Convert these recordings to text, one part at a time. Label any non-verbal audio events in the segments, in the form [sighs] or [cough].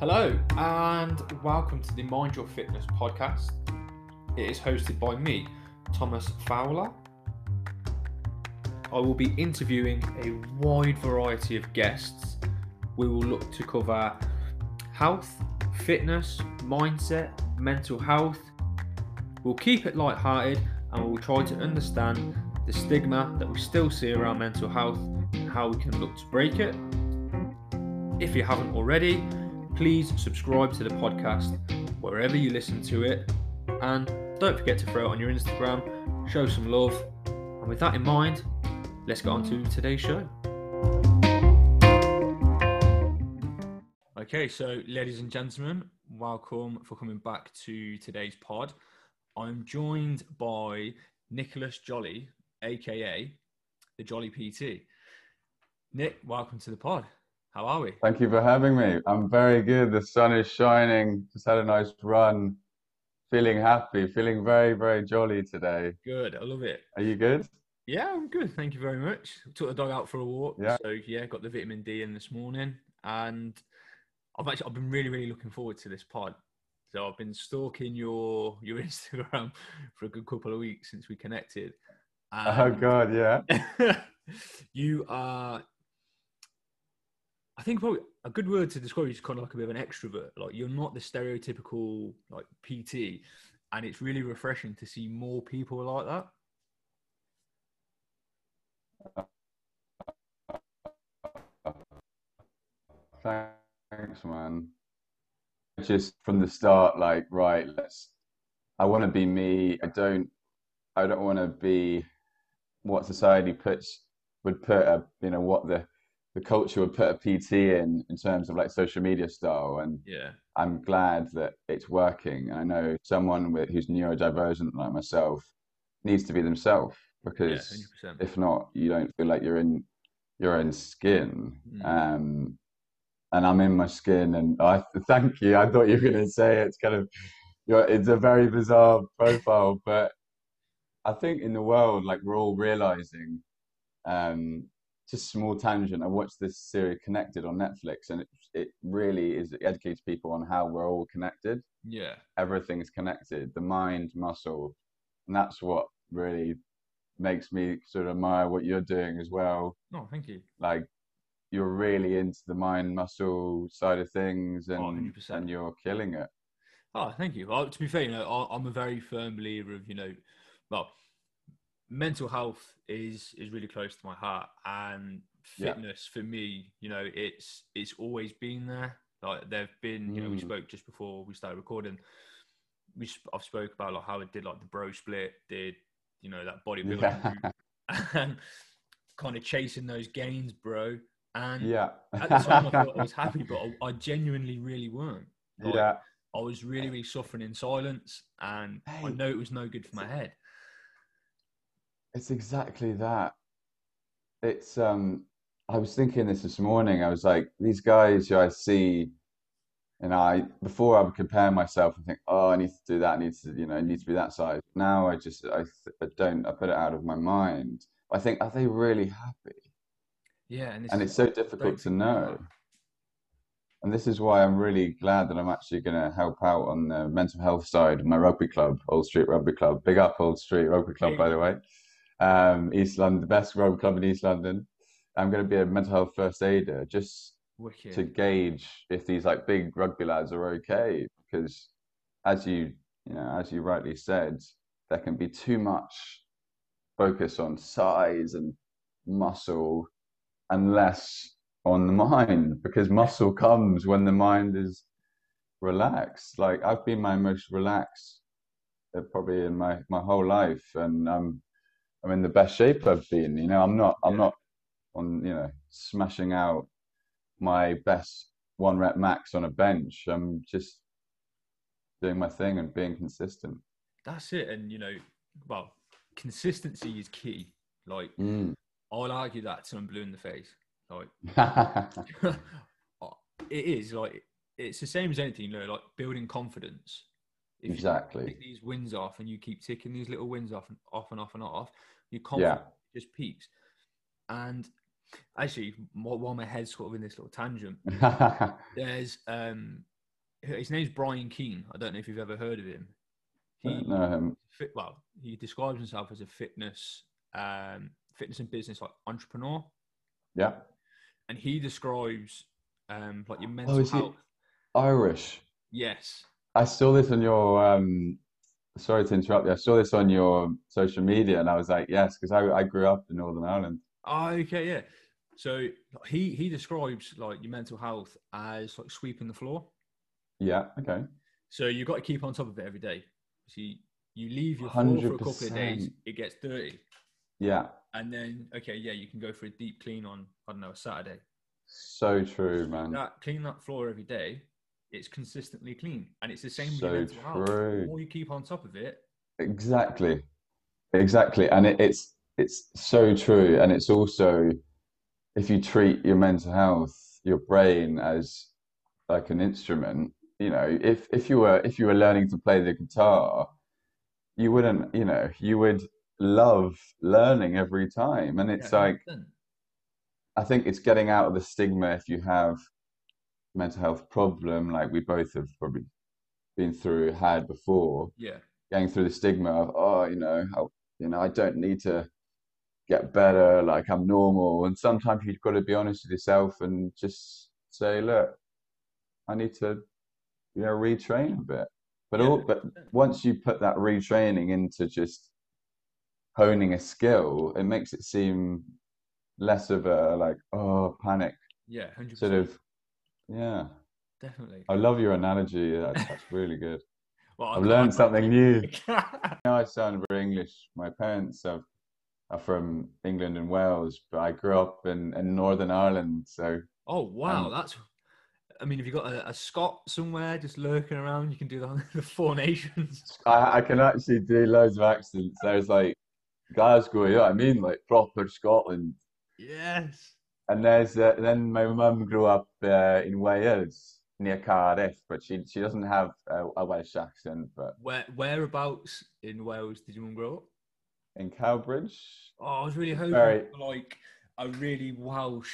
Hello, and welcome to the Mind Your Fitness podcast. It is hosted by me, Thomas Fowler. I will be interviewing a wide variety of guests. We will look to cover health, fitness, mindset, mental health. We'll keep it light-hearted and we'll try to understand the stigma that we still see around mental health and how we can look to break it. If you haven't already, please subscribe to the podcast wherever you listen to it. And don't forget to throw it on your Instagram, show some love. And with that in mind, let's get on to today's show. Okay, so ladies and gentlemen, welcome for coming back to today's pod. I'm joined by Nicholas Jolly, aka the Jolly PT. Nick, welcome to the pod. How are we? Thank you for having me. I'm very good. The sun is shining. Just had a nice run. Feeling happy. Feeling very, very jolly today. Good. I love it. Are you good? Yeah, I'm good. Thank you very much. Took the dog out for a walk. Yeah. So yeah, got the vitamin D in this morning, and I've actually I've been really, really looking forward to this pod. So I've been stalking your your [laughs] Instagram for a good couple of weeks since we connected. Oh God, yeah. [laughs] you are I think probably a good word to describe you is kind of like a bit of an extrovert. Like you're not the stereotypical like PT, and it's really refreshing to see more people like that. Thanks, man. Just from the start, like, right, let's. I want to be me. I don't. I don't want to be what society puts would put a you know what the the culture would put a PT in in terms of like social media style and Yeah, I'm glad that it's working. I know someone with who's neurodivergent like myself needs to be themselves because percent. if not, you don't feel like you're in your own skin. Mm. Um, and I'm in my skin, and I [laughs] thank you. I thought you were going to say it's kind of, you're, it's a very bizarre profile, but I think in the world, like we're all realizing, um, just small tangent. I watched this series Connected on Netflix, and it it really is it educates people on how we're all connected. Yeah, Everything is connected, the mind, muscle, and that's what really makes me sort of admire what you're doing as well. Oh, thank you. Like you're really into the mind muscle side of things, and 100%. and you're killing it. Oh, thank you. Well, to be fair, you know, I'm a very firm believer of, you know, well, mental health is is really close to my heart, and Yeah. fitness for me, you know, it's it's always been there. Like there've been, you know, we Mm. spoke just before we started recording. We sp- I've spoke about like how I did like the bro split, did you know that bodybuilding Yeah. [laughs] and kind of chasing those gains, bro. And Yeah. at the time, I thought I was happy, [laughs] but I, I genuinely really weren't. Like, yeah. I was really, really suffering in silence, and I know it was no good for my head. It's exactly that. It's um I was thinking this this morning. I was like, these guys who I see, and I before I would compare myself and think, oh, I need to do that. I need to, you know, I need to be that size. Now I just I, I don't. I put it out of my mind. I think, are they really happy? Yeah, and, And it's so difficult to know. And this is why I'm really glad that I'm actually going to help out on the mental health side of my rugby club, Old Street Rugby Club. Big up Old Street Rugby Club, by the way. Um, East London, the best rugby club in East London. I'm going to be a mental health first aider just Wicked. to gauge if these like big rugby lads are okay. Because as you, you know, as you rightly said, there can be too much focus on size and muscle and less on the mind because muscle comes when the mind is relaxed. Like I've been my most relaxed uh, probably in my, my whole life and I'm I'm in the best shape I've been. You know, I'm not I'm not on, you know, smashing out my best one rep max on a bench. I'm just doing my thing and being consistent. That's it. And you know, well, consistency is key. Like Mm. I'll argue that till I'm blue in the face. Like [laughs] [laughs] it is like it's the same as anything. You know, like building confidence. If exactly. you these wins off and you keep ticking these little wins off and off and off and off, your Yeah. just peaks. And actually, while while my head's sort of in this little tangent, [laughs] there's um his name's Brian Keane. I don't know if you've ever heard of him. He, him. fit, well, he describes himself as a fitness, um, fitness and business like entrepreneur, Yeah. and he describes um, like your mental Oh, is he health. Irish? Yes. I saw this on your um sorry to interrupt you. I saw this on your social media and I was like, yes, because I, I grew up in Northern Ireland. Oh, okay, yeah. So he he describes like your mental health as like sweeping the floor. Yeah, okay. So you've got to keep on top of it every day. So you, leave your floor for a couple of days, it gets dirty, Yeah. and then okay, yeah, you can go for a deep clean on I don't know a Saturday. So true, man. That clean that floor every day, it's consistently clean, and it's the same with your mental health. true. The more you keep on top of it, Exactly. Exactly. And it, it's it's so true. And it's also if you treat your mental health, your brain as like an instrument, you know, if if you were if you were learning to play the guitar, you wouldn't, you know, you would love learning every time. And it's yeah, like I think it's getting out of the stigma if you have mental health problem, like we both have probably been through, had before, yeah, going through the stigma of, oh, you know, how, you know, I don't need to get better, like I'm normal. And sometimes you've got to be honest with yourself and just say, look, I need to, you know, retrain a bit. But Yeah, all, but once you put that retraining into just honing a skill, it makes it seem less of a like, oh, panic yeah, hundred sort of, yeah. definitely. I love your analogy. That's, that's really good. [laughs] Well, I've learned something new. [laughs] now I sound very English. My parents are, are from England and Wales, but I grew up in, in Northern Ireland. So oh wow, Um, that's. I mean, have you got a, a Scot somewhere just lurking around? You can do the, [laughs] the four nations. I, I can actually do loads of accents. There's like Glasgow, yeah, I mean, like proper Scotland. Yes. And there's uh, then my mum grew up uh, in Wales near Cardiff, but she she doesn't have a, a Welsh accent. But Where whereabouts in Wales did you want to grow up? in Cowbridge, Oh, I was really hoping Very- for like a really Welsh,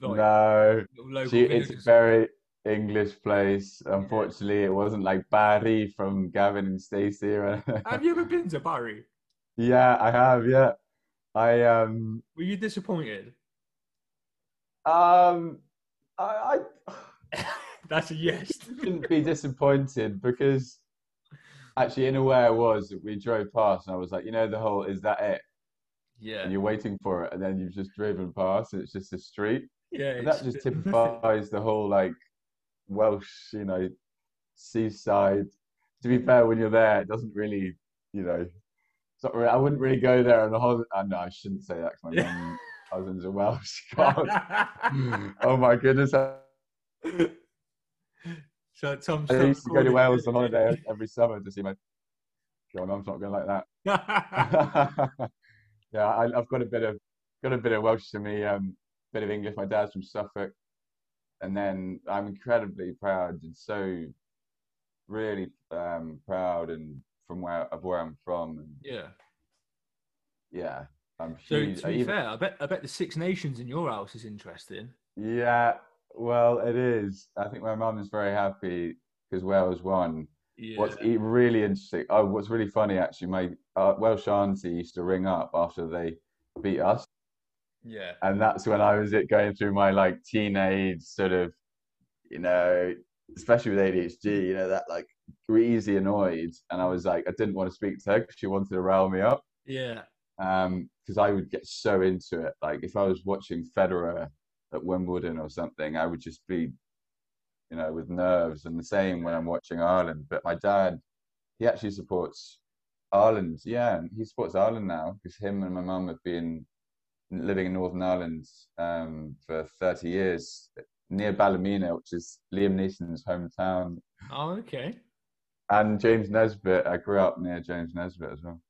like no, she, it's a very English place. Unfortunately, it wasn't like Barry from Gavin and Stacey. Or Have you ever been to Barry? Yeah, I have. Yeah, I um Were you disappointed? Um I, I [laughs] That's a yes. [laughs] shouldn't be disappointed because actually, in a way, I was. We drove past, and I was like, you know, the whole is that it? Yeah. And you're waiting for it, and then you've just driven past, and it's just a street. Yeah. That just typifies the whole like Welsh, you know, seaside. To be fair, when you're there, it doesn't really, you know, it's not really, I wouldn't really go there on a holiday. Uh, no, I shouldn't say that because my [laughs] mum cousins are Welsh. [laughs] God. oh my goodness. So Tom, I used to go to. Wales on holiday every summer to see my. My mum's not going like that. [laughs] yeah, I, I've got a bit of got a bit of Welsh to me, um, bit of English. My dad's from Suffolk, and then I'm incredibly proud and so really um, proud and from where of where I'm from. And yeah. yeah, I'm So to be even- fair, I bet I bet the Six Nations in your house is interesting. yeah, well, it is. I think my mum is very happy because Wales won. Yeah. What's really interesting, oh, what's really funny actually, my uh, Welsh auntie used to ring up after they beat us, yeah. and that's when I was it going through my like teenage sort of, you know, especially with ADHD, you know, that like easy annoyed, and I was like, I didn't want to speak to her because she wanted to rile me up, Yeah. Um, because I would get so into it. Like if I was watching Federer at Wimbledon or something, I would just be, you know, with nerves, and the same when I'm watching Ireland. But my dad, he actually supports Ireland. Yeah, he supports Ireland now because him and my mum have been living in Northern Ireland um, for 30 years near Ballymena, which is Liam Neeson's hometown. Oh, okay. And James Nesbitt, I grew up near James Nesbitt as well.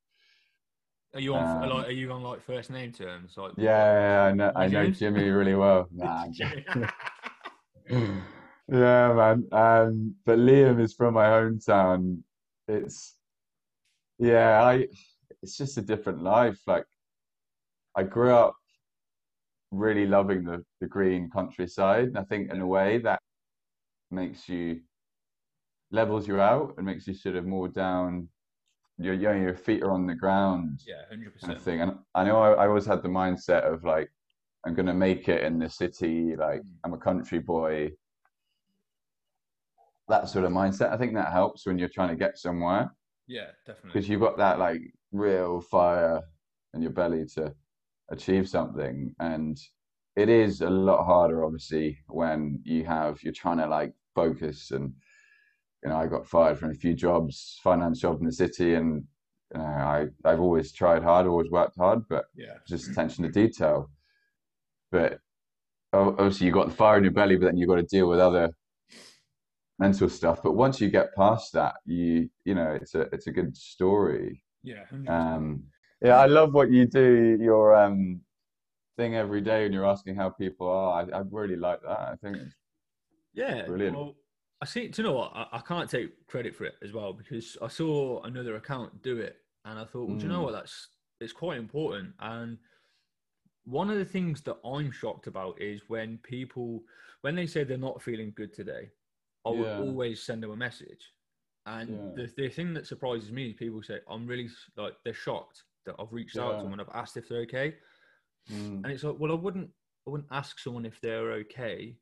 Are you on Um, like are you on like first name terms? Like Yeah, I know, I know Jimmy really well. [laughs] Nah, [laughs] yeah, man. Um, but Liam is from my hometown. It's yeah, I it's just a different life. Like I grew up really loving the the green countryside. And I think in a way that makes you levels you out and makes you sort of more down. Your your, your feet are on the ground, Yeah, hundred kind of percent. thing. And I know I, I always had the mindset of like, I'm gonna make it in the city. Like Mm. I'm a country boy. That sort of mindset. I think that helps when you're trying to get somewhere Yeah, definitely. because you've got that like real fire in your belly to achieve something and it is a lot harder obviously when you have you're trying to like focus and you know I got fired from a few jobs finance job in the city and you know, I I've always tried hard always worked hard but Yeah, just attention to detail but obviously you got the fire in your belly but then you've got to deal with other mental stuff but once you get past that you you know it's a it's a good story yeah, 100%. um, yeah, I love what you do. Your um, thing every day, and you're asking how people are. I, I really like that. I think Yeah, Brilliant. Well, I see. Do you know what? I, I can't take credit for it as well because I saw another account do it, and I thought, well, do you know Mm. what? That's it's quite important. And one of the things that I'm shocked about is when people, when they say they're not feeling good today, I would Yeah. always send them a message. And Yeah. the, the thing that surprises me is people say, I'm really like, they're shocked that I've reached out to Yeah. them and I've asked if they're okay. Mm. And it's like, well, I wouldn't, I wouldn't ask someone if they're okay,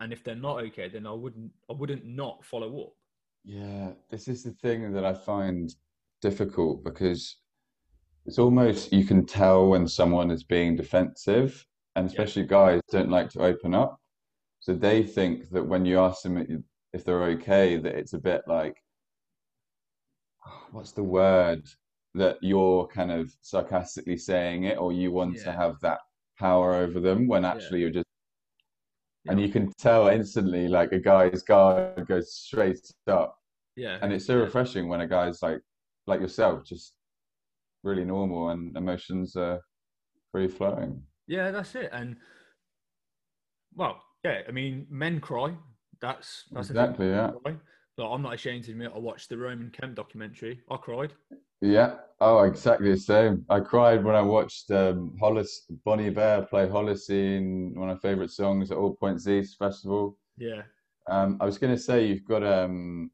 and if they're not okay, then I wouldn't, I wouldn't not follow up. Yeah, this is the thing that I find difficult because it's almost you can tell when someone is being defensive, and especially guys don't like to open up. So they think that when you ask them if they're okay, that it's a bit like, [sighs] what's the word? That you're kind of sarcastically saying it, or you want to have that power over them when actually you're just and you can tell instantly like a guy's guard goes straight up Yeah, and it's so yeah. refreshing when a guy's like like yourself just really normal and emotions are free flowing Yeah, that's it. And well, yeah, I mean, men cry. That's that's exactly yeah cry. But I'm not ashamed to admit I watched the Roman Kemp documentary. I cried. Yeah. Oh exactly the same. I cried when i watched um hollis Bon Iver play holocene one of my favorite songs at all points east festival. Yeah, um i was going to say you've got um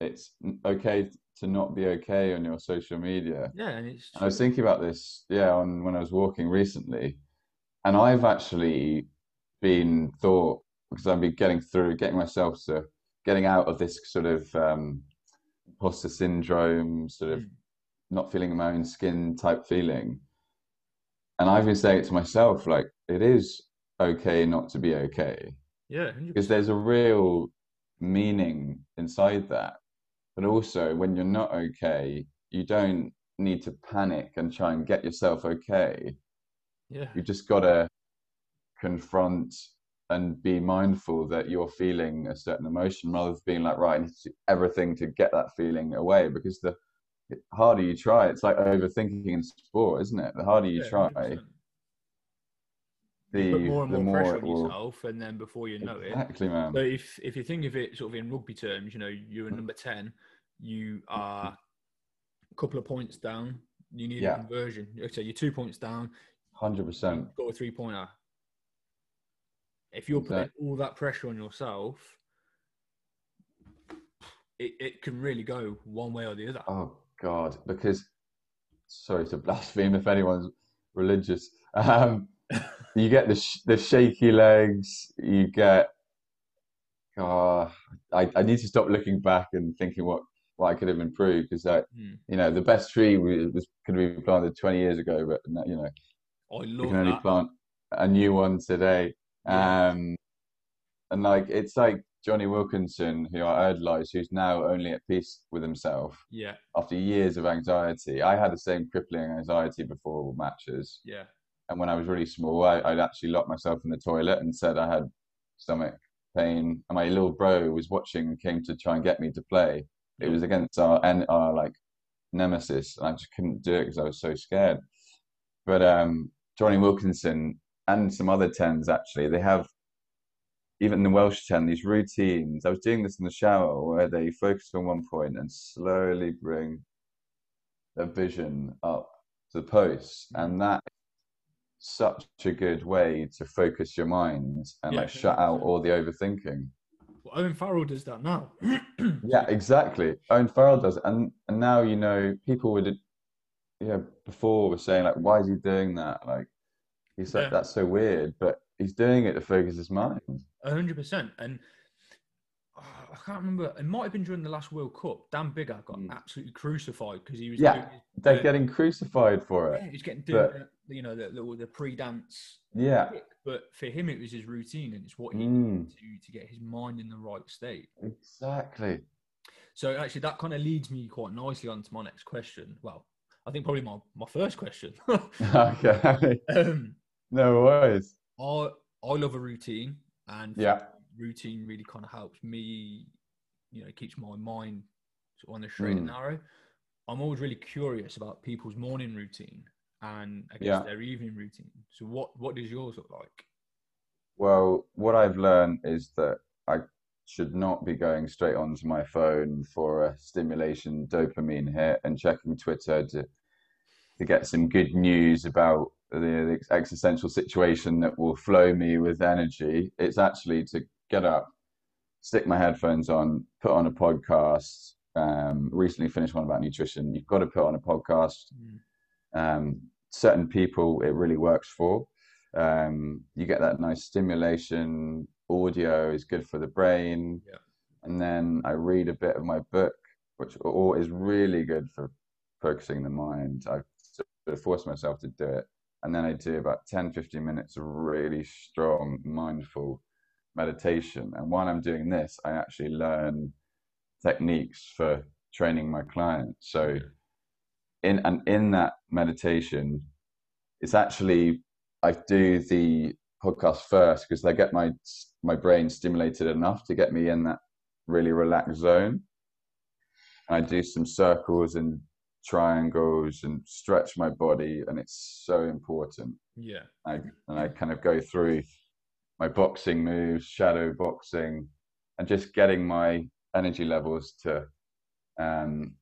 it's okay to not be okay on your social media. Yeah, and it's I was thinking about this, yeah, on when I was walking recently, and I've actually been thought because I've been getting through, getting myself to getting out of this sort of um, imposter syndrome, sort of Mm. Not feeling in my own skin type feeling. And I've been saying it to myself, like it is okay not to be okay yeah, because there's a real meaning inside that. But also, when you're not okay, you don't need to panic and try and get yourself okay. yeah, You just got to confront and be mindful that you're feeling a certain emotion rather than being like, right, I need to do everything to get that feeling away. Because the harder you try, it's like overthinking in sport, isn't it? The harder you yeah, try, 100%. the, You put more and the more, pressure it on will. yourself, and then before you know it, Exactly, man. So if if you think of it sort of in rugby terms, you know, you're a number ten, you are a couple of points down. You need Yeah. a conversion. So you're two points down. 100%. You've got a three pointer. If you're putting Exact- all that pressure on yourself, it, it can really go one way or the other. Oh God, because sorry to blaspheme if anyone's religious. Um, [laughs] you get the sh- the shaky legs. You get. God, I, I need to stop looking back and thinking what, what I could have improved because I, Hmm. you know, the best tree was, was could have been planted 20 years ago, but you know, I love can only that. plant a new one today. Yeah. Um, and like it's like Jonny Wilkinson, who I idolize, who's now only at peace with himself Yeah, after years of anxiety. I had the same crippling anxiety before matches. yeah, And when I was really small, I, I'd actually locked myself in the toilet and said I had stomach pain. And my little bro was watching and came to try and get me to play. It was against our, and our like nemesis. And I just couldn't do it because I was so scared. But um, Jonny Wilkinson and some other tens actually, they have even in the Welsh ten, these routines. I was doing this in the shower where they focus on one point and slowly bring their vision up to the post. And mm-hmm. that such a good way to focus your mind and Yeah, like shut out all the overthinking. Well, Owen Farrell does that now. [clears throat] Yeah, exactly. Owen Farrell does, it. and and now you know people would, yeah, before were saying like, why is he doing that? Like, he's like, Yeah. that's so weird, but he's doing it to focus his mind. A hundred percent. And uh, I can't remember. It might have been during the last World Cup. Dan Biggar got Mm. absolutely crucified because he was. Yeah, doing They're the- getting crucified for it. yeah, he's getting doing but- the, you know the the, the pre-dance. Yeah, kick. But for him, it was his routine, and it's what he Mm. needed to to get his mind in the right state. exactly. So actually, that kind of leads me quite nicely on to my next question. Well, I think probably my my first question. [laughs] [laughs] Okay, um, no worries. I I love a routine, and Yeah. routine really kind of helps me. You know, keeps my mind on the straight and Mm. narrow. I'm always really curious about people's morning routine and I guess Yeah. their evening routine. So what what does yours look like? Well, what I've learned is that I should not be going straight onto my phone for a stimulation dopamine hit and checking Twitter to to get some good news about the, the existential situation that will flow me with energy. It's actually to get up, stick my headphones on, put on a podcast. Um, recently finished one about nutrition. You've got to put on a podcast Mm. um, certain people it really works for. Um, you get that nice stimulation. Audio is good for the brain. Yeah. And then I read a bit of my book, which all is really good for focusing the mind. I sort of force myself to do it. And then I do about 10, 15 minutes of really strong, mindful meditation. And while I'm doing this, I actually learn techniques for training my clients. So in and in that meditation, it's actually I do the podcast first because they get my my brain stimulated enough to get me in that really relaxed zone. And I do some circles and triangles and stretch my body, and it's so important. Yeah. I, and I kind of go through my boxing moves, shadow boxing, and just getting my energy levels to um,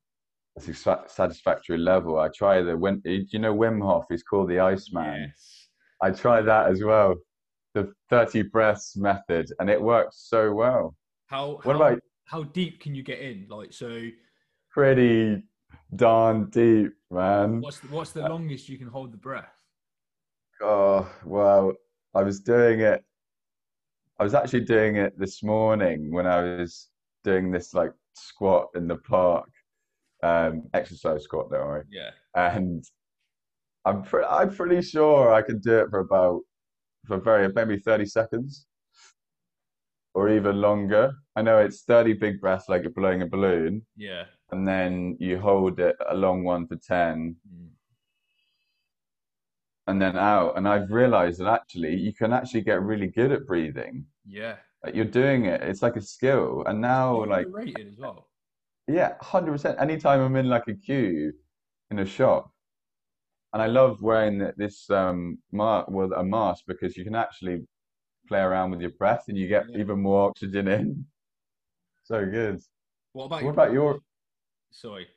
a satisfactory level. I try the do you know Wim Hof? He's called the Iceman. Yes. I try that as well, the 30 breaths method, and it works so well. How What how, about how deep can you get in? Like so pretty darn deep, man? what's the, what's the longest you can hold the breath? Oh, well, I was doing it. I was actually doing it this morning when I was doing this like squat in the park, um, exercise squat, don't worry. Yeah. And I'm pre- I'm pretty sure I could do it for about for very maybe 30 seconds or even longer. I know it's 30 big breaths like you're blowing a balloon, Yeah. And then you hold it a long one for 10 Mm. and then out. And I've realized that actually you can actually get really good at breathing. Yeah. Like you're doing it, it's like a skill. And now, like, underrated as well. yeah, 100%. Anytime I'm in like a queue in a shop, and I love wearing this um ma well, a mask because you can actually play around with your breath and you get Yeah. even more oxygen in. [laughs] So good. What about What about your? Sorry.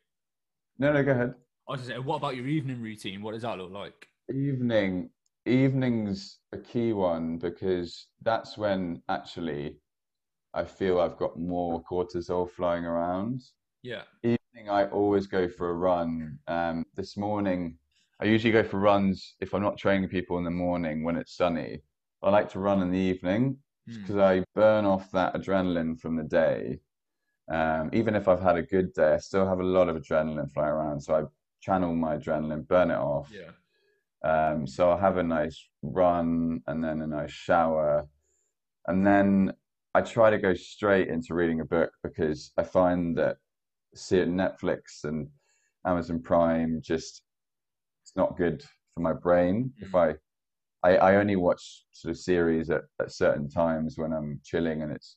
No, no, go ahead. I was gonna say, what about your evening routine? What does that look like? Evening, evening's a key one because that's when actually I feel I've got more cortisol flying around. Yeah. Evening, I always go for a run. Um, this morning, I usually go for runs if I'm not training people in the morning when it's sunny. I like to run in the evening Mm. because I burn off that adrenaline from the day. Um, even if I've had a good day, I still have a lot of adrenaline flying around. So I channel my adrenaline, burn it off. Yeah. Um, so I'll have a nice run and then a nice shower. And then I try to go straight into reading a book because I find that seeing Netflix and Amazon Prime just it's not good for my brain. If I, I I only watch sort of series at, at certain times when I'm chilling and it's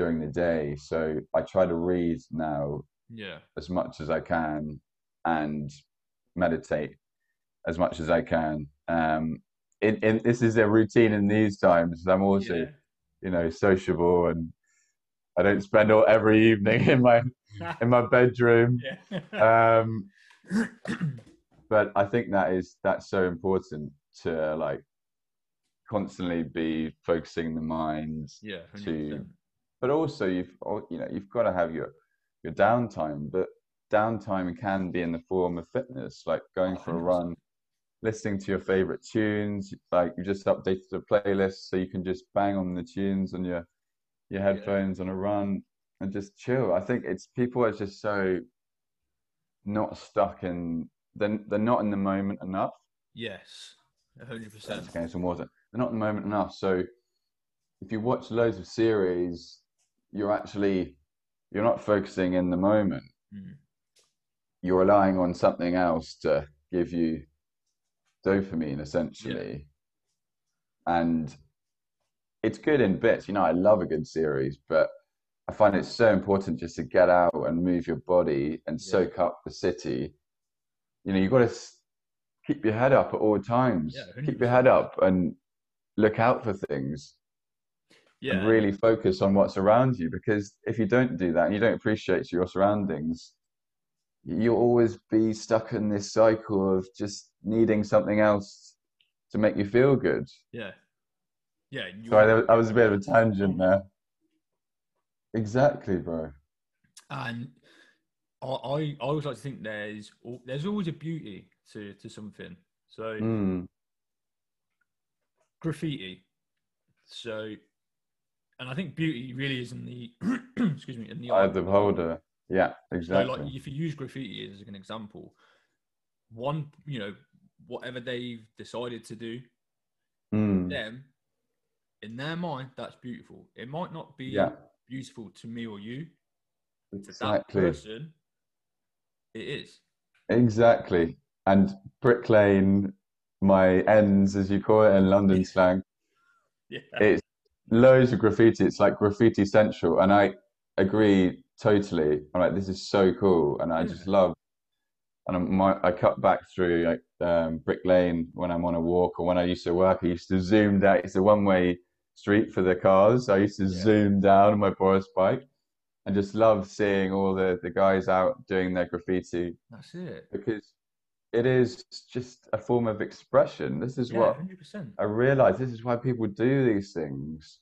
during the day. So I try to read now Yeah. as much as I can and meditate as much as I can. Um, in, in, this is a routine in these times. I'm also, Yeah. you know, sociable and I don't spend all every evening in my in my bedroom. [laughs] yeah. Um, but I think that is that's so important to like constantly be focusing the mind yeah. to 100%. But also you've oh, you know you've got to have your your downtime. But downtime can be in the form of fitness, like going for a run, listening to your favorite tunes. Like you just updated the playlist, so you can just bang on the tunes on your your headphones on a run and just chill. I think it's people are just so not stuck in. They're, they're not in the moment enough. Yes, hundred Let's percent. get some water. They're not in the moment enough. So if you watch loads of series, you're actually you're not focusing in the moment. Mm. You're relying on something else to give you dopamine, essentially. And it's good in bits. You know, I love a good series, but I find it so important just to get out and move your body and Yeah. soak up the city. You know, you've got to keep your head up at all times. Yeah, keep your head up and look out for things Yeah, and really focus on what's around you. Because if you don't do that and you don't appreciate your surroundings, you'll always be stuck in this cycle of just needing something else to make you feel good. yeah, yeah. Sorry, that was, a bit of a tangent there. Exactly, bro. And I, I, I always like to think there's there's always a beauty to to something. So Mm, graffiti. So, and I think beauty really is in the [clears throat] excuse me in the eye of the beholder. Yeah, So, exactly. like, if you use graffiti as an example, one, you know, whatever they've decided to do, Mm, them, in their mind, that's beautiful. It might not be yeah, beautiful to me or you, to that exactly. person, it is. Exactly. And Brick Lane, my ends, as you call it in London [laughs] slang, Yeah. it's loads of graffiti. It's like graffiti central. And I agree totally. I'm like, this is so cool. And I just love, and I'm, my, I cut back through like um, Brick Lane when I'm on a walk or when I used to work. I used to zoom down. It's a one way street for the cars. I used to Yeah. zoom down on my Boris bike and just love seeing all the, the guys out doing their graffiti That's it. because it is just a form of expression. This is Yeah, what hundred percent. I realize. This is why people do these things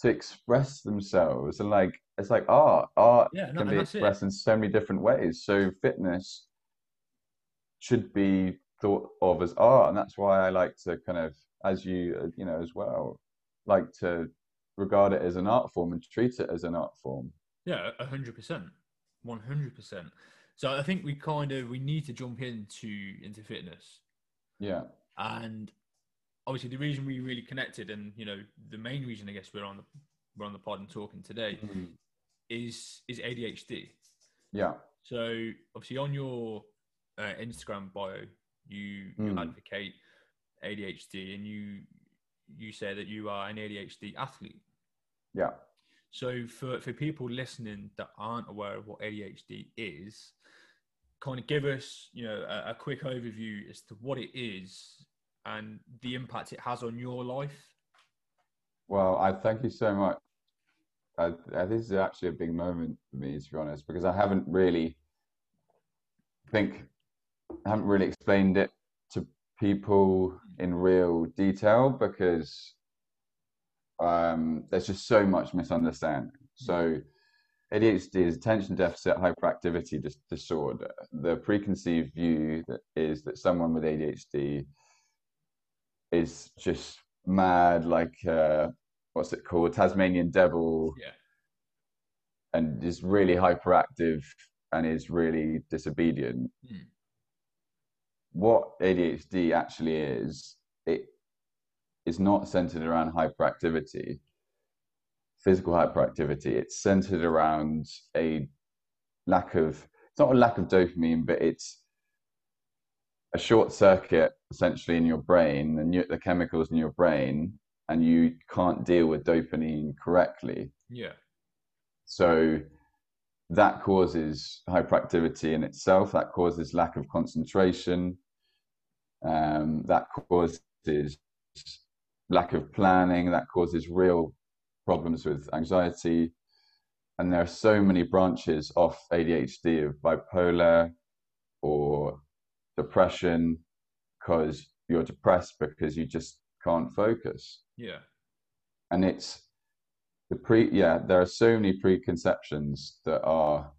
to express themselves, and like it's like art. Art Yeah, no, can be that's it. expressed in so many different ways. So fitness should be thought of as art, and that's why I like to kind of, as you you know as well, like to regard it as an art form and treat it as an art form. Yeah, a hundred percent, one hundred percent. So I think we kind of we need to jump into into fitness, Yeah. and obviously the reason we really connected, and you know the main reason I guess we're on the we're on the pod and talking today Mhm. is is ADHD. Yeah. So obviously on your uh, Instagram bio, you, you Mm. advocate ADHD, and you you say that you are an ADHD athlete. Yeah. So for, for people listening that aren't aware of what ADHD is, kind of give us, you know, a, a quick overview as to what it is and the impact it has on your life. Well, I thank you so much. I, I, this is actually a big moment for me, to be honest, because I haven't really think I haven't really explained it to people in real detail because um, there's just so much misunderstanding. So ADHD is attention deficit hyperactivity dis- disorder. The preconceived view that is that someone with ADHD is just mad, like uh, what's it called, Tasmanian devil, Yeah. and is really hyperactive and is really disobedient. Hmm. What ADHD actually is, it is not centered around hyperactivity, physical hyperactivity. It's centered around a lack of, it's not a lack of dopamine, but it's a short circuit essentially in your brain, the, new, the chemicals in your brain, and you can't deal with dopamine correctly. Yeah. So that causes hyperactivity in itself. That causes lack of concentration. Um, that causes lack of planning. That causes real problems with anxiety. And there are so many branches of ADHD of bipolar or depression because you're depressed because you just can't focus Yeah. and it's the pre yeah there are so many preconceptions that are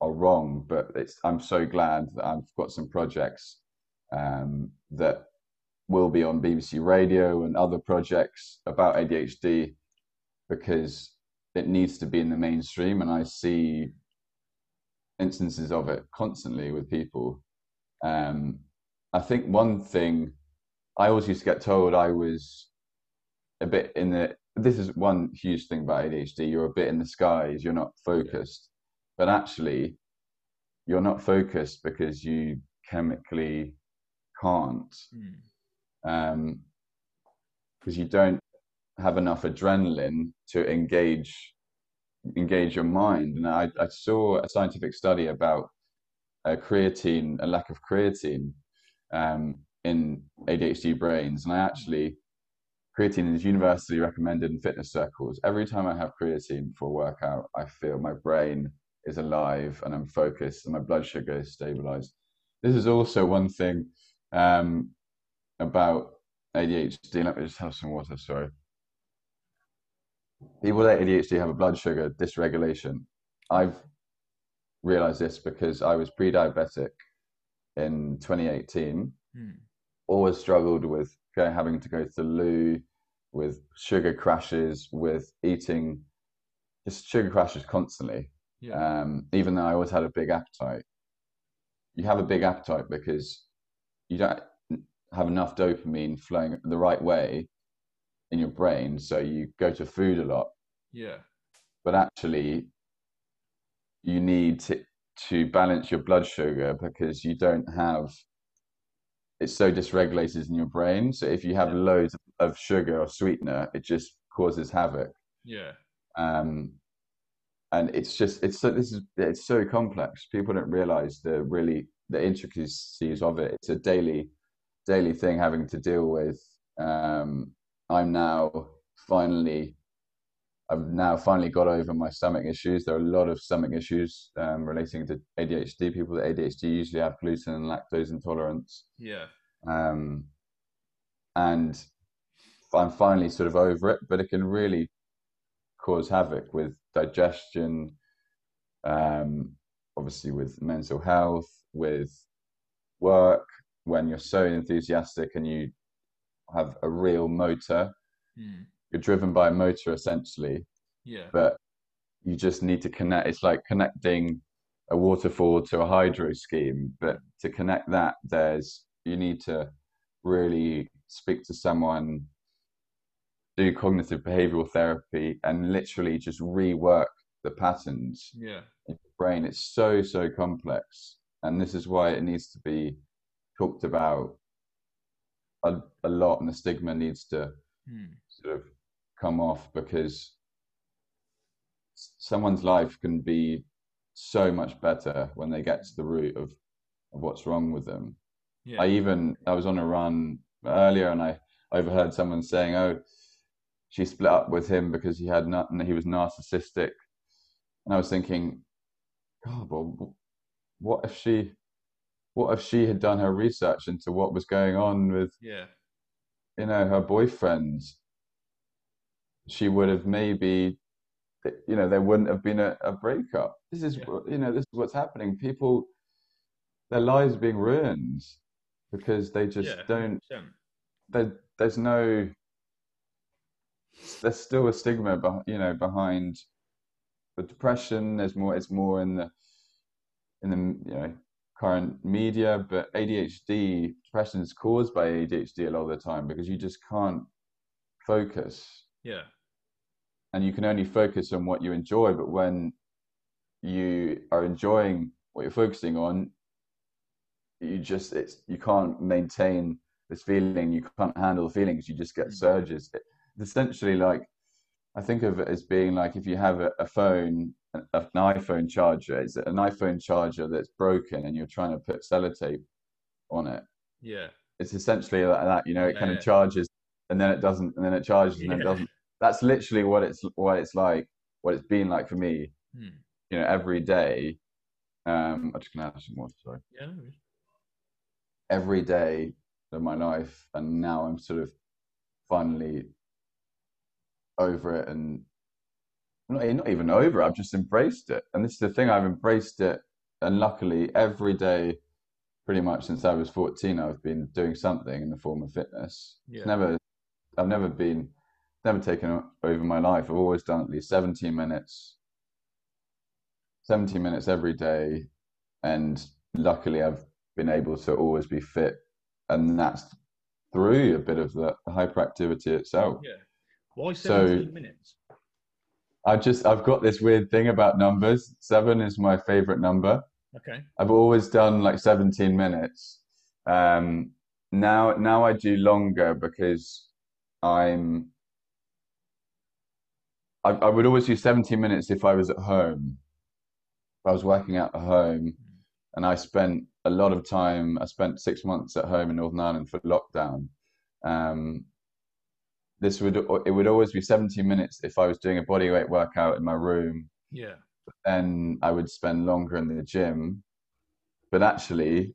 are wrong but it's i'm so glad that i've got some projects um, that will be on bbc radio and other projects about adhd because it needs to be in the mainstream and i see instances of it constantly with people um, i think one thing i always used to get told i was a bit in the this is one huge thing about ADHD. You're a bit in the skies. You're not focused, but actually, you're not focused because you chemically can't, Mm. um, because you don't have enough adrenaline to engage engage your mind. And I, I saw a scientific study about uh, creatine, a lack of creatine um, in ADHD brains, and I actually creatine is universally recommended in fitness circles. Every time I have creatine for a workout, I feel my brain is alive and I'm focused and my blood sugar is stabilized. This is also one thing um, about ADHD. Let me just have some water, sorry. People with ADHD have a blood sugar dysregulation. I've realized this because I was pre diabetic in 2018 Mm. always struggled with having to go to the loo, with sugar crashes, with eating just sugar crashes constantly. Yeah. Um, even though I always had a big appetite, you have a big appetite because you don't have enough dopamine flowing the right way in your brain, so you go to food a lot. yeah. But actually, you need to to balance your blood sugar because you don't have it's so dysregulated in your brain. So if you have Yeah. loads of sugar or sweetener, it just causes havoc. Yeah. Um, and it's just it's so this is it's so complex. People don't realize the really the intricacies of it. It's a daily daily thing having to deal with. Um, I'm now finally I've now finally got over my stomach issues. There are a lot of stomach issues um, relating to ADHD. People with ADHD usually have gluten and lactose intolerance Yeah. um, and I'm finally sort of over it, but it can really cause havoc with digestion, um, obviously with mental health, with work. When you're so enthusiastic and you have a real motor, Mm. you're driven by a motor essentially, Yeah. but you just need to connect. It's like connecting a waterfall to a hydro scheme, but to connect that, there's you need to really speak to someone, do cognitive behavioral therapy, and literally just rework the patterns Yeah. in your brain. It's so so complex, and this is why it needs to be talked about a, a lot, and the stigma needs to Mm. sort of come off because someone's life can be so much better when they get to the root of, of what's wrong with them. Yeah. I even I was on a run earlier and I overheard someone saying, "Oh, she split up with him because he had not, he was narcissistic," and I was thinking, "God, well, what if she, what if she had done her research into what was going on with yeah. you know her boyfriend she would have maybe you know there wouldn't have been a, a breakup this is Yeah. you know this is what's happening people their lives are being ruined because they just yeah. don't 100%. there's no there's still a stigma behind you know behind the depression there's more it's more in the in the you know current media but adhd depression is caused by adhd a lot of the time because you just can't focus Yeah. and you can only focus on what you enjoy but when you are enjoying what you're focusing on you just it's you can't maintain this feeling you can't handle the feelings you just get Mhm. surges it's essentially like i think of it as being like if you have a, a phone an, an iphone charger it's an iphone charger that's broken and you're trying to put sellotape on it Yeah. it's essentially like that you know it Yeah, kind yeah. of charges and then it doesn't and then it charges and then it doesn't that's literally what it's what it's like what it's been like for me Hmm. you know every day um i'm just gonna have some water sorry Yeah. no every day of my life and now i'm sort of finally over it and not, not even over. I've just embraced it, and this is the thing. I've embraced it, and luckily, every day, pretty much since I was fourteen, I've been doing something in the form of fitness. Yeah. Never, I've never been, never taken over my life. I've always done at least seventeen minutes, seventeen minutes every day, and luckily, I've been able to always be fit, and that's through a bit of the hyperactivity itself. Yeah. Why So- 17 minutes? I just I've got this weird thing about numbers. Seven is my favorite number. Okay. I've always done like 17 minutes. Um, now now I do longer because I'm I, I would always do 17 minutes if I was at home. If I was working out at home and I spent a lot of time, I spent six months at home in Northern Ireland for lockdown. Um, this would it would always be 17 minutes if I was doing a body weight workout in my room Yeah. then I would spend longer in the gym. But actually,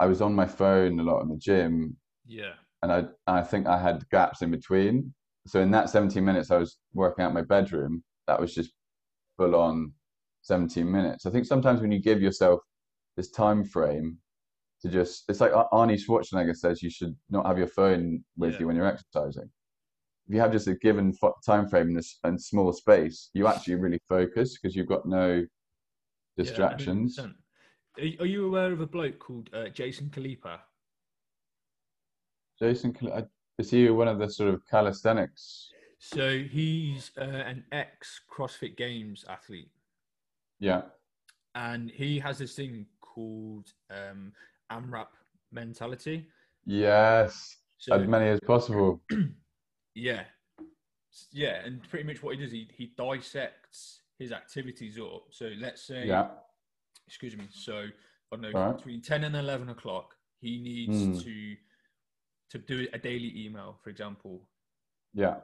I was on my phone a lot in the gym, Yeah. and I I think I had gaps in between. So in that 17 minutes, I was working out my bedroom. That was just full on 17 minutes. I think sometimes when you give yourself this time frame to just, it's like Arnie Schwarzenegger says, you should not have your phone with Yeah. you when you're exercising. If you have just a given time frame in this and small space, you actually really focus because you've got no distractions. 100%. Are you- aware of a bloke called uh, Jason Khalipa? Jason, is he one of the sort of calisthenics? So he's uh, an ex CrossFit Games athlete, Yeah. and he has this thing called um, AMRAP mentality. Yes. So As many as possible. [clears throat] yeah, yeah, and pretty much what he does, he he dissects his activities up. So let's say, Yeah. excuse me. So I don't know Alright. between ten and eleven o'clock, he needs Hmm. to to do a daily email, for example. Yeah.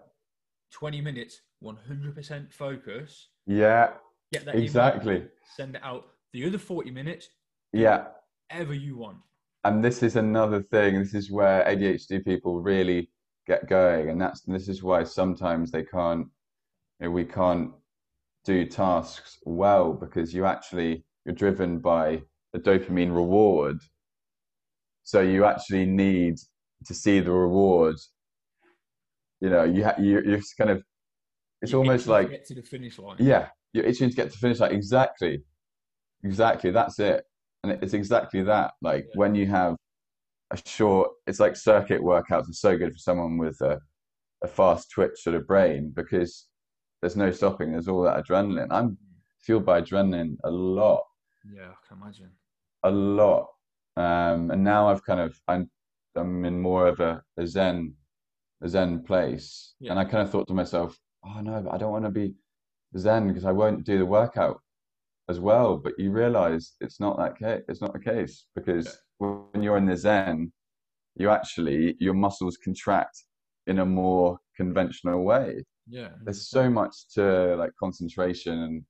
20 minutes, 100% focus, Yeah. get that email, Exactly. send it out. The other 40 minutes, Yeah. ever you want. And this is another thing. This is where ADHD people really get going, and that's this is why sometimes they can't. You know, we can't do tasks well because you actually you're driven by a dopamine reward. So you actually need to see the reward. You know, you ha- you you're just kind of. It's You're almost itching to like get to the finish line. yeah, you're itching to get to finish. Like exactly, exactly. That's it, and it's exactly that. Like Yeah. when you have a short, it's like circuit workouts are so good for someone with a, a fast twitch sort of brain because there's no stopping. There's all that adrenaline. I'm fueled by adrenaline a lot, Yeah, I can imagine. a lot. Um, and now I've kind of I'm I'm in more of a, a zen a zen place, Yeah. and I kind of thought to myself, oh no, I don't want to be zen because I won't do the workout as well. But you realize it's not that case. It's not the case because when you're in the zen, you actually your muscles contract in a more conventional way. Yeah. There's so much to like concentration and,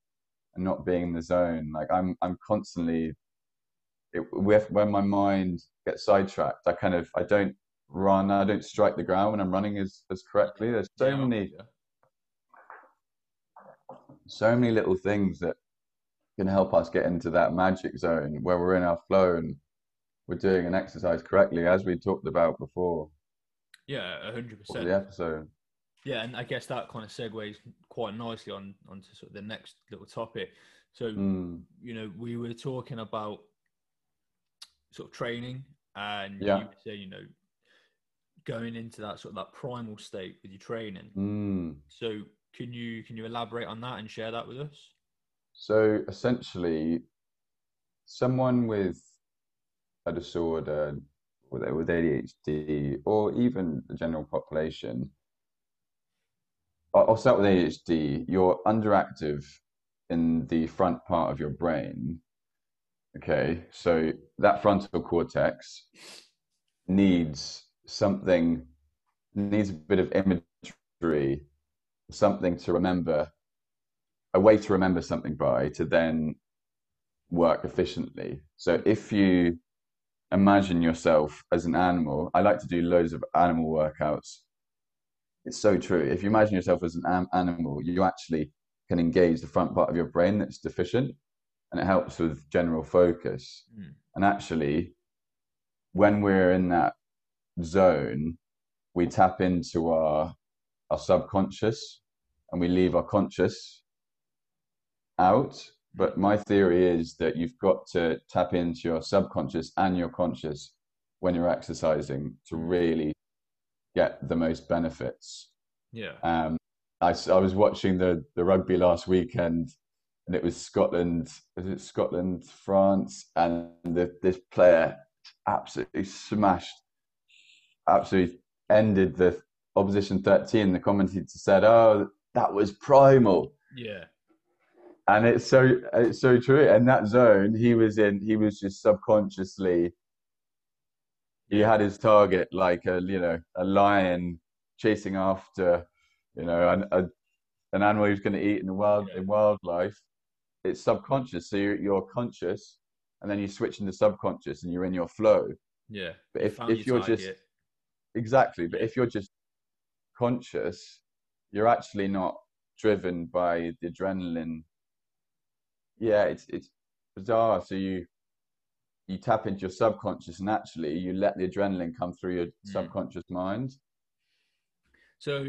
and not being in the zone. Like I'm I'm constantly it, with when my mind gets sidetracked, I kind of I don't run, I don't strike the ground when I'm running as as correctly. There's so Yeah, many so many little things that can help us get into that magic zone where we're in our flow and we're doing an exercise correctly as we talked about before Yeah, a hundred percent. the episode. Yeah, and I guess that kind of segues quite nicely on onto sort of the next little topic. So Mm, you know, we were talking about sort of training, and Yeah. you saying, you know, going into that sort of that primal state with your training. mm. So can you can you elaborate on that and share that with us? So essentially, someone with a disorder, uh, with, with ADHD, or even the general population, I'll start with ADHD. You're underactive in the front part of your brain. Okay, so that frontal cortex needs something, needs a bit of imagery, something to remember a way to remember something by to then work efficiently. So if you imagine yourself as an animal, I like to do loads of animal workouts. It's so true. If you imagine yourself as an am- animal, you actually can engage the front part of your brain that's deficient and it helps with general focus. Mm. And actually, when we're in that zone, we tap into our our subconscious and we leave our conscious out. But my theory is that you've got to tap into your subconscious and your conscious when you're exercising to really get the most benefits. Yeah. Um, I, I was watching the, the rugby last weekend and it was Scotland, is it Scotland, France, and the, this player absolutely smashed, absolutely ended the opposition 13. The commentator said, Oh, that was primal. Yeah. And it's so it's so true. And that zone he was in, he was just subconsciously he had his target like a you know a lion chasing after you know an, a, an animal he was going to eat in the wild in wildlife. It's subconscious. So you're, you're conscious and then you switch into subconscious and you're in your flow. Yeah. but if, if you're just exactly. But if you're just conscious you're actually not driven by the adrenaline yeah it's it's bizarre so you you tap into your subconscious and actually you let the adrenaline come through your Mm. subconscious mind So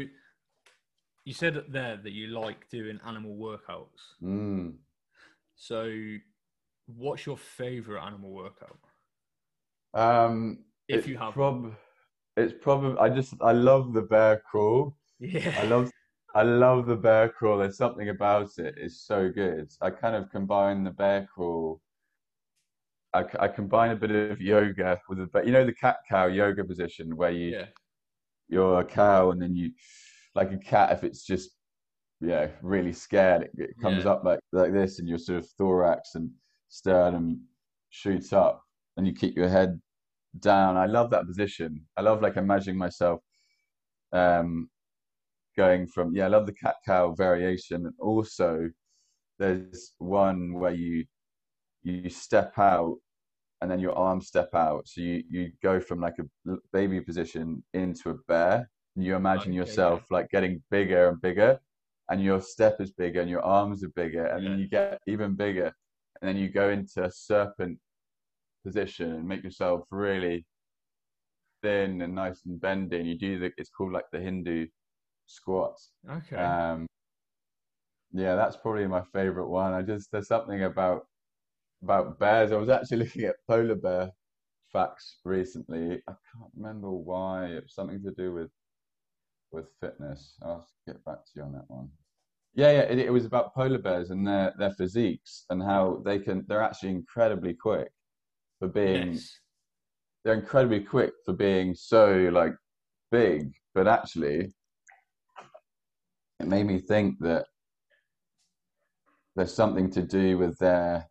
you said there that you like doing animal workouts. mm. So what's your favorite animal workout? um If you have prob- it's probably i just i love the bear crawl Yeah. i love i love the bear crawl. There's something about it. It's so good. I kind of combine the bear crawl. I, I combine a bit of yoga with a but you know the cat cow yoga position where you yeah. you're a cow and then you like a cat if it's just yeah really scared it, it comes Yeah. up like like this and your sort of thorax and sternum shoots up and you keep your head down. I love that position. I love like imagining myself um going from yeah i love the cat cow variation. And also there's one where you you step out and then your arms step out. So you you go from like a baby position into a bear. And you imagine Okay, yourself like getting bigger and bigger and your step is bigger and your arms are bigger and then you get even bigger. And then you go into a serpent position and make yourself really thin and nice and bendy. And you do the it's called like the hindu squat Okay. um, yeah, that's probably my favorite one. I just there's something about about bears. I was actually [laughs] looking at polar bear facts recently. I can't remember why. It was something to do with with fitness. I'll get back to you on that one. Yeah, yeah. It, it was about polar bears and their their physiques and how they can. They're actually incredibly quick for being yes. they're incredibly quick for being so like big, but actually it made me think that there's something to do with their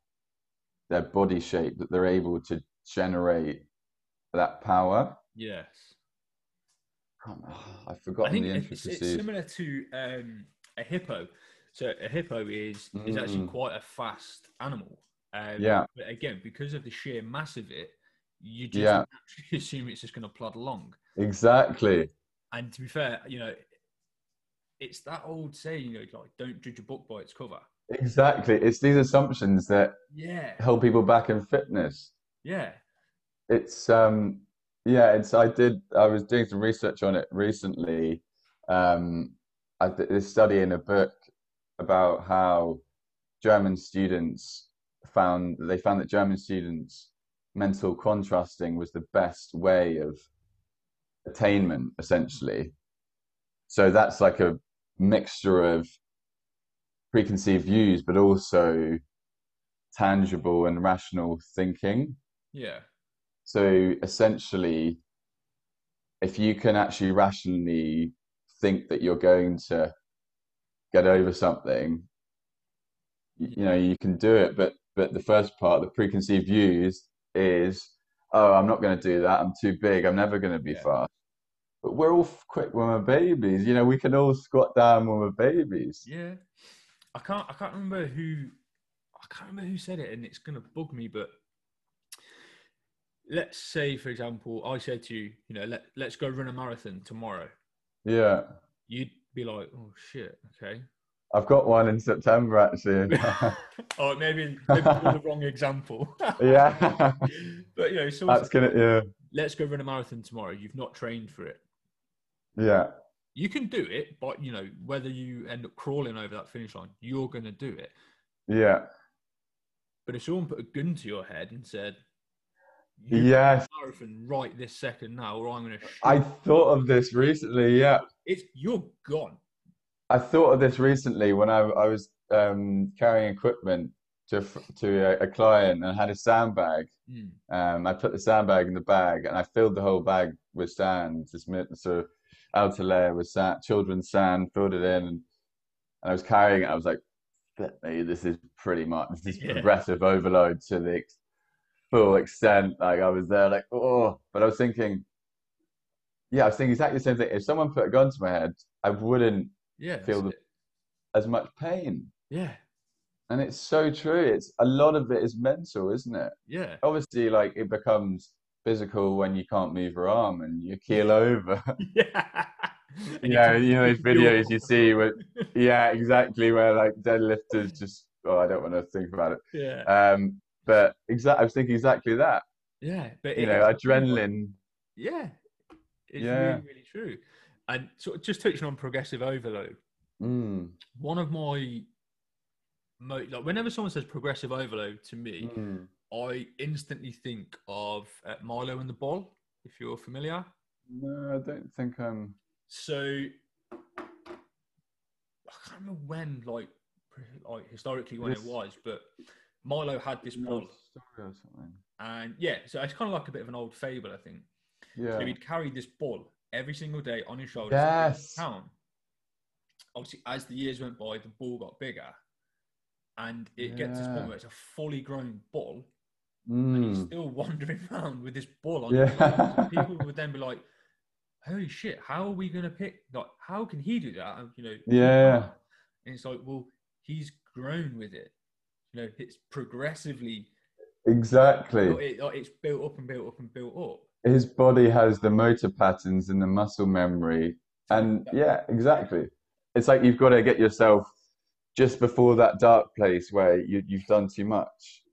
their body shape that they're able to generate that power. Yes. [sighs] I've I forgotten think the it's, it's similar to um, a hippo. So a hippo is is actually Mm. quite a fast animal. Um, Yeah. But again, because of the sheer mass of it, you just Yeah. [laughs] assume it's just going to plod along. Exactly. And to be fair, you know, it's that old saying, you know, like don't judge a book by its cover. Exactly. It's these assumptions that Yeah. hold people back in fitness. Yeah. It's um yeah, it's I did I was doing some research on it recently. Um I did this study in a book about how German students found they found that German students mental contrasting was the best way of attainment essentially. So that's like a mixture of preconceived views but also tangible and rational thinking. Yeah. So essentially, if you can actually rationally think that you're going to get over something, you know, you can do it. But but the first part, the preconceived views, is oh, I'm not going to do that. I'm too big. I'm never going to be Yeah. fast. But we're all quick when we're babies. You know, we can all squat down when we're babies. Yeah. I can't I can't remember who I can't remember who said it and it's gonna bug me, but let's say for example, I said to you, you know, let let's go run a marathon tomorrow. Yeah, You'd be like, Oh shit, okay. I've got one in September actually. [laughs] oh, maybe maybe the wrong example. [laughs] yeah, [laughs] but you know, so that's gonna yeah let's go run a marathon tomorrow. You've not trained for it. Yeah You can do it, but you know whether you end up crawling over that finish line, you're going to do it. yeah But if someone put a gun to your head and said, "You yes. marathon right this second now, or I'm going to," I thought of this recently. Yeah, it's you're gone. I thought of this recently when I I was um, carrying equipment to a to a, a client and had a sandbag. Mm. Um, I put the sandbag in the bag and I filled the whole bag with sand, just of outer layer with sand, children's sand, filled it in, and, and I was carrying it. I was like, this is pretty much this is Yeah. progressive overload to the ex- full extent." Like I was there, like oh, but I was thinking, yeah, I was thinking exactly the same thing. If someone put a gun to my head, I wouldn't Yeah, Feel the- as much pain. yeah, And it's so true. It's a lot of it is mental, isn't it? yeah, Obviously, like it becomes physical when you can't move your arm and you keel over. yeah. [laughs] Yeah, you know those [laughs] videos you see with yeah, exactly where like deadlifters just oh, I don't want to think about it. yeah, Um, but exactly, I was thinking exactly that. yeah. But You know, adrenaline. Yeah, it's Yeah. really, really true. And sort of just touching on progressive overload, Mm, one of my mo- like whenever someone says progressive overload to me, mm. I instantly think of uh, Milo and the Ball. If you're familiar, No, I don't think I'm. so I can't remember when, like, like historically when This- it was, but Milo had this ball, story or something. and yeah, so it's kind of like a bit of an old fable, I think. Yeah. So he'd carry this ball every single day on his shoulders Yes. to town. Obviously, as the years went by, the ball got bigger, and it gets to this point where it's a fully grown ball, and he's Mm. still [laughs] wandering around with this ball on. Yeah. [laughs] People would then be like, "Holy shit! How are we gonna pick? Like, how can he do that? You know, Yeah. And it's like, well, he's grown with it. You know, it's progressively. Exactly. It, like, it's built up and built up and built up. his body has the motor patterns and the muscle memory and yeah exactly it's like you've got to get yourself just before that dark place where you, you've done too much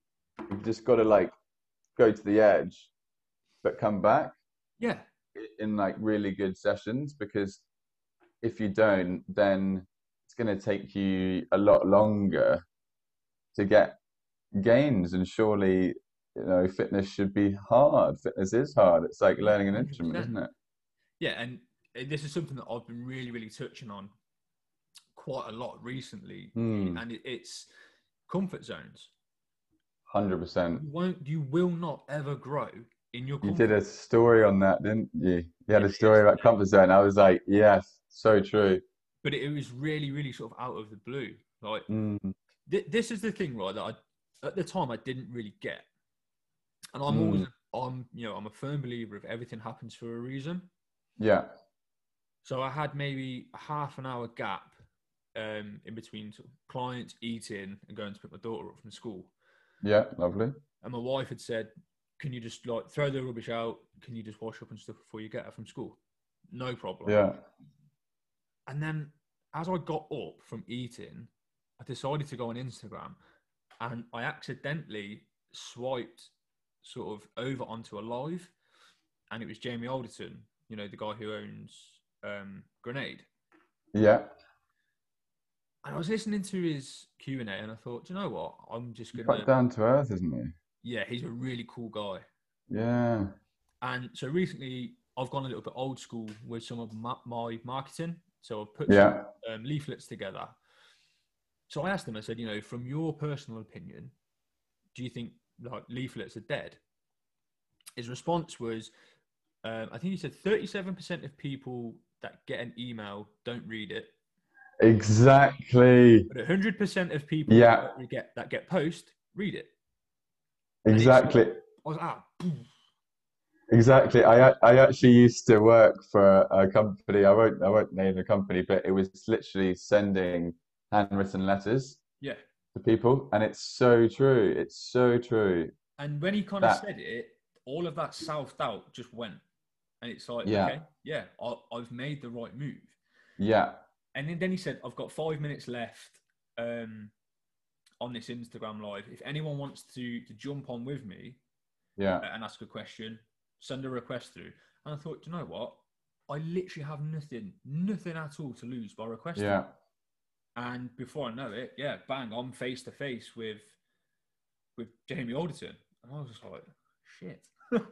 you've just got to like go to the edge but come back Yeah. in like really good sessions because if you don't then it's going to take you a lot longer to get gains and surely you know fitness should be hard fitness is hard it's like learning an instrument isn't it Yeah, and this is something that I've been really, really touching on quite a lot recently, Hmm. and it's comfort zones. 100% You won't, you will not ever grow in your. you did a story on that didn't you you had a story about comfort zone i was like yes so true but it, was really, really sort of out of the blue. Like Mm, th- this is the thing, right? That I, at the time I didn't really get, and I'm Mm. always, I'm, you know, I'm a firm believer of everything happens for a reason. yeah So I had maybe a half an hour gap um, in between sort of clients eating and going to pick my daughter up from school. Yeah lovely And my wife had said, "Can you just like throw the rubbish out? Can you just wash up and stuff before you get her from school?" No problem. yeah And then as I got up from eating, I decided to go on Instagram, and I accidentally swiped sort of over onto a live, and it was Jamie Alderton, you know, the guy who owns um, Grenade. yeah And I was listening to his Q and A, and I thought, "Do you know what? I'm just gonna. quite down to earth isn't he Yeah, he's a really cool guy. yeah And so recently, I've gone a little bit old school with some of my, my marketing. So I've put yeah some um, leaflets together. So I asked him. I said, you know, from your personal opinion, do you think like leaflets are dead? His response was, um, I think he said thirty-seven percent of people that get an email don't read it, exactly but hundred percent of people Yeah. that get that get post read it. Exactly I was ah. Exactly. I I actually used to work for a company. I won't I won't name the company, but it was literally sending handwritten letters yeah. to people, and it's so true. It's so true. And when he kind of said it, all of that self doubt just went. And it's like, Yeah. okay, yeah, I, I've made the right move. Yeah, And then, he said, I've got five minutes left um, on this Instagram live. If anyone wants to to jump on with me Yeah. and ask a question, send a request through. And I thought, "Do you know what? I literally have nothing, nothing at all to lose by requesting. Yeah. And before I know it, yeah, bang, I'm face to face with with Jamie Alderton. And I was just like, shit. [laughs]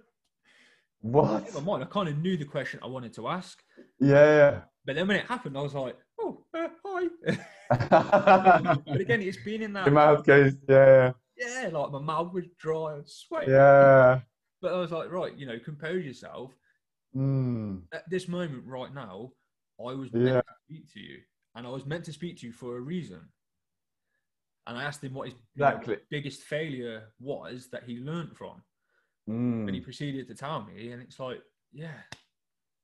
What? In my mind, I kind of knew the question I wanted to ask. Yeah. But then when it happened, I was like, oh, uh, hi. [laughs] but again, it's been in that, Your mouth goes, yeah, yeah, like my mouth was dry, was sweating. yeah. But I was like, right, you know, compose yourself. Mm. At this moment right now, I was meant Yeah. to speak to you. And I was meant to speak to you for a reason. And I asked him what his you know, biggest failure was that he learned from. Mm. And he proceeded to tell me, and it's like, yeah,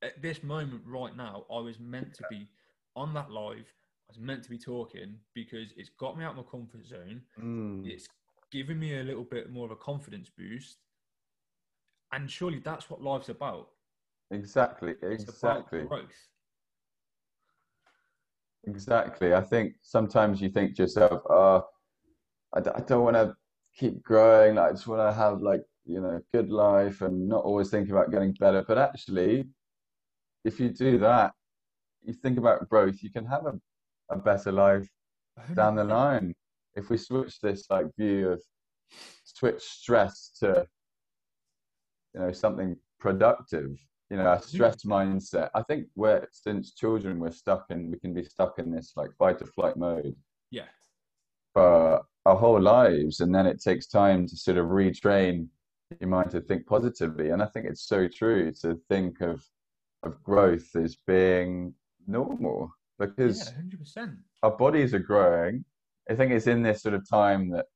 at this moment right now, I was meant to be on that live. I was meant to be talking because it's got me out of my comfort zone. Mm. It's given me a little bit more of a confidence boost. And surely that's what life's about. Exactly. It's Exactly. about growth. Exactly. I think sometimes you think to yourself, oh, I, d- I don't want to keep growing. I just want to have like, you know, good life and not always thinking about getting better. But actually, if you do that, you think about growth, you can have a, a better life down the line. If we switch this like view of switch stress to, you know, something productive, you know, a stress mindset. I think we're since children we're stuck in we can be stuck in this like fight or flight mode Yeah. for our whole lives, and then it takes time to sort of retrain your mind to think positively. And I think it's so true to think of of growth as being normal because Yeah, our bodies are growing. I think it's in this sort of time that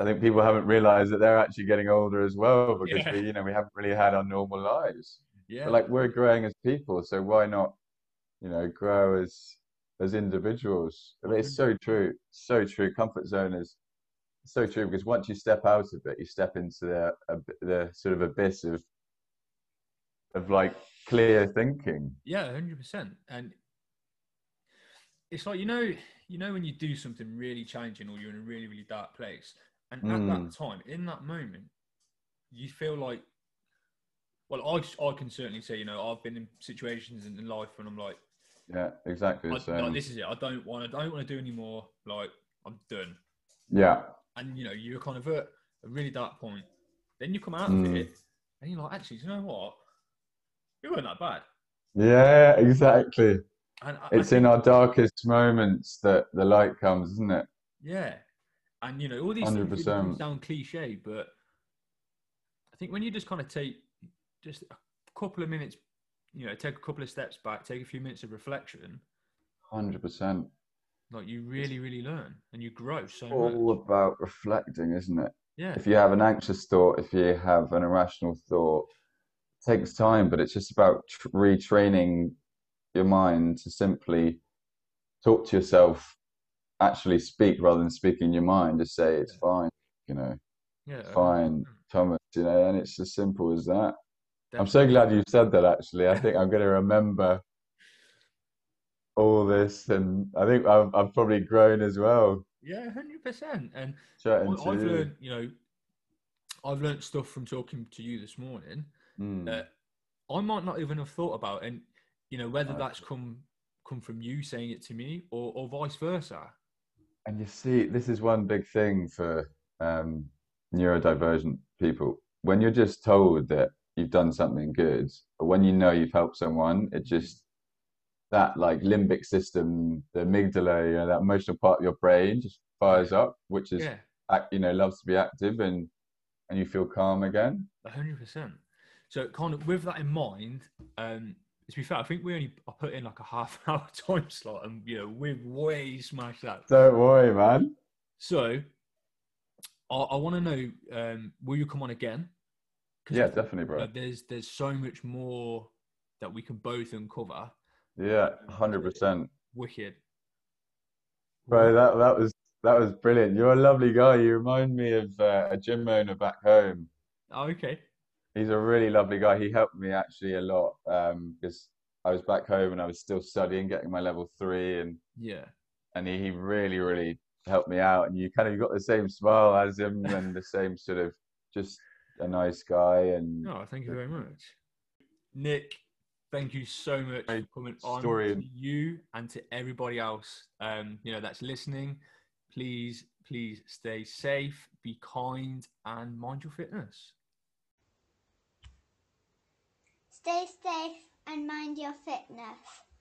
I think people haven't realized that they're actually getting older as well because Yeah. we, you know, we haven't really had our normal lives. Yeah. But like we're growing as people, so why not, you know, grow as as individuals? I mean, it's so true, so true. Comfort zone is so true because once you step out of it, you step into the the sort of abyss of of like clear thinking. Yeah, hundred percent. And it's like you know, you know when you do something really challenging or you're in a really, really dark place, and at Mm. that time, in that moment, you feel like, well, I I can certainly say, you know, I've been in situations in, life when I'm like, Yeah, exactly I, same. like, this is it. I don't want to, I don't want to do anymore. Like I'm done. Yeah, And you know, you're kind of at a really dark point. Then you come out Mm. of it, and you're like, actually, do you know what? It wasn't that bad. yeah, exactly. And I, I It's in our darkest moments that the light comes, isn't it? Yeah. And you know, all these things really 100%. sound cliche, but I think when you just kind of take just a couple of minutes, you know, take a couple of steps back, take a few minutes of reflection, Hundred percent. like you really, really learn and you grow so All much. about reflecting, isn't it? Yeah. If you have an anxious thought, if you have an irrational thought, takes time, but it's just about tr- retraining your mind to simply talk to yourself, actually speak rather than speaking your mind. Just say it's fine, you know, Yeah. Uh, fine, hmm. Thomas, you know, and it's as simple as that. I'm so glad you said that. Actually, I think I'm going [laughs] to remember all this, and I think I've I've probably grown as well. Yeah, hundred percent. And Chatting I- I've learned, you know, I've learned stuff from talking to you this morning Mm. that I might not even have thought about, and you know, whether that's come come from you saying it to me or, or vice versa. And you see, this is one big thing for um, neurodivergent people. When you're just told that you've done something good, or when you know you've helped someone, it just that like limbic system, the amygdala, you know, that emotional part of your brain just fires up, which is Yeah, act, you know, loves to be active, and and you feel calm again. hundred percent. So kind of with that in mind, um, to be fair, I think we only I put in like a half an hour [laughs] time slot, and you know we've way smashed that. Don't worry, man. So I, I want to know, um, will you come on again? Yeah, definitely, bro. know, there's there's so much more that we can both uncover. Yeah, hundred percent. Wicked. Bro, that that was that was brilliant. You're a lovely guy. You remind me of uh, a gym owner back home. Oh, okay. He's a really lovely guy. He helped me actually a lot um, because I was back home and I was still studying, getting my level three, and Yeah. and he, he really really helped me out. And you kind of got the same smile as him and the same sort of just a nice guy. And No, thank you very much. Nick, thank you so much for coming on story. to you and to everybody else um, you know that's listening. Please, please stay safe, be kind, and mind your fitness. Stay safe and mind your fitness.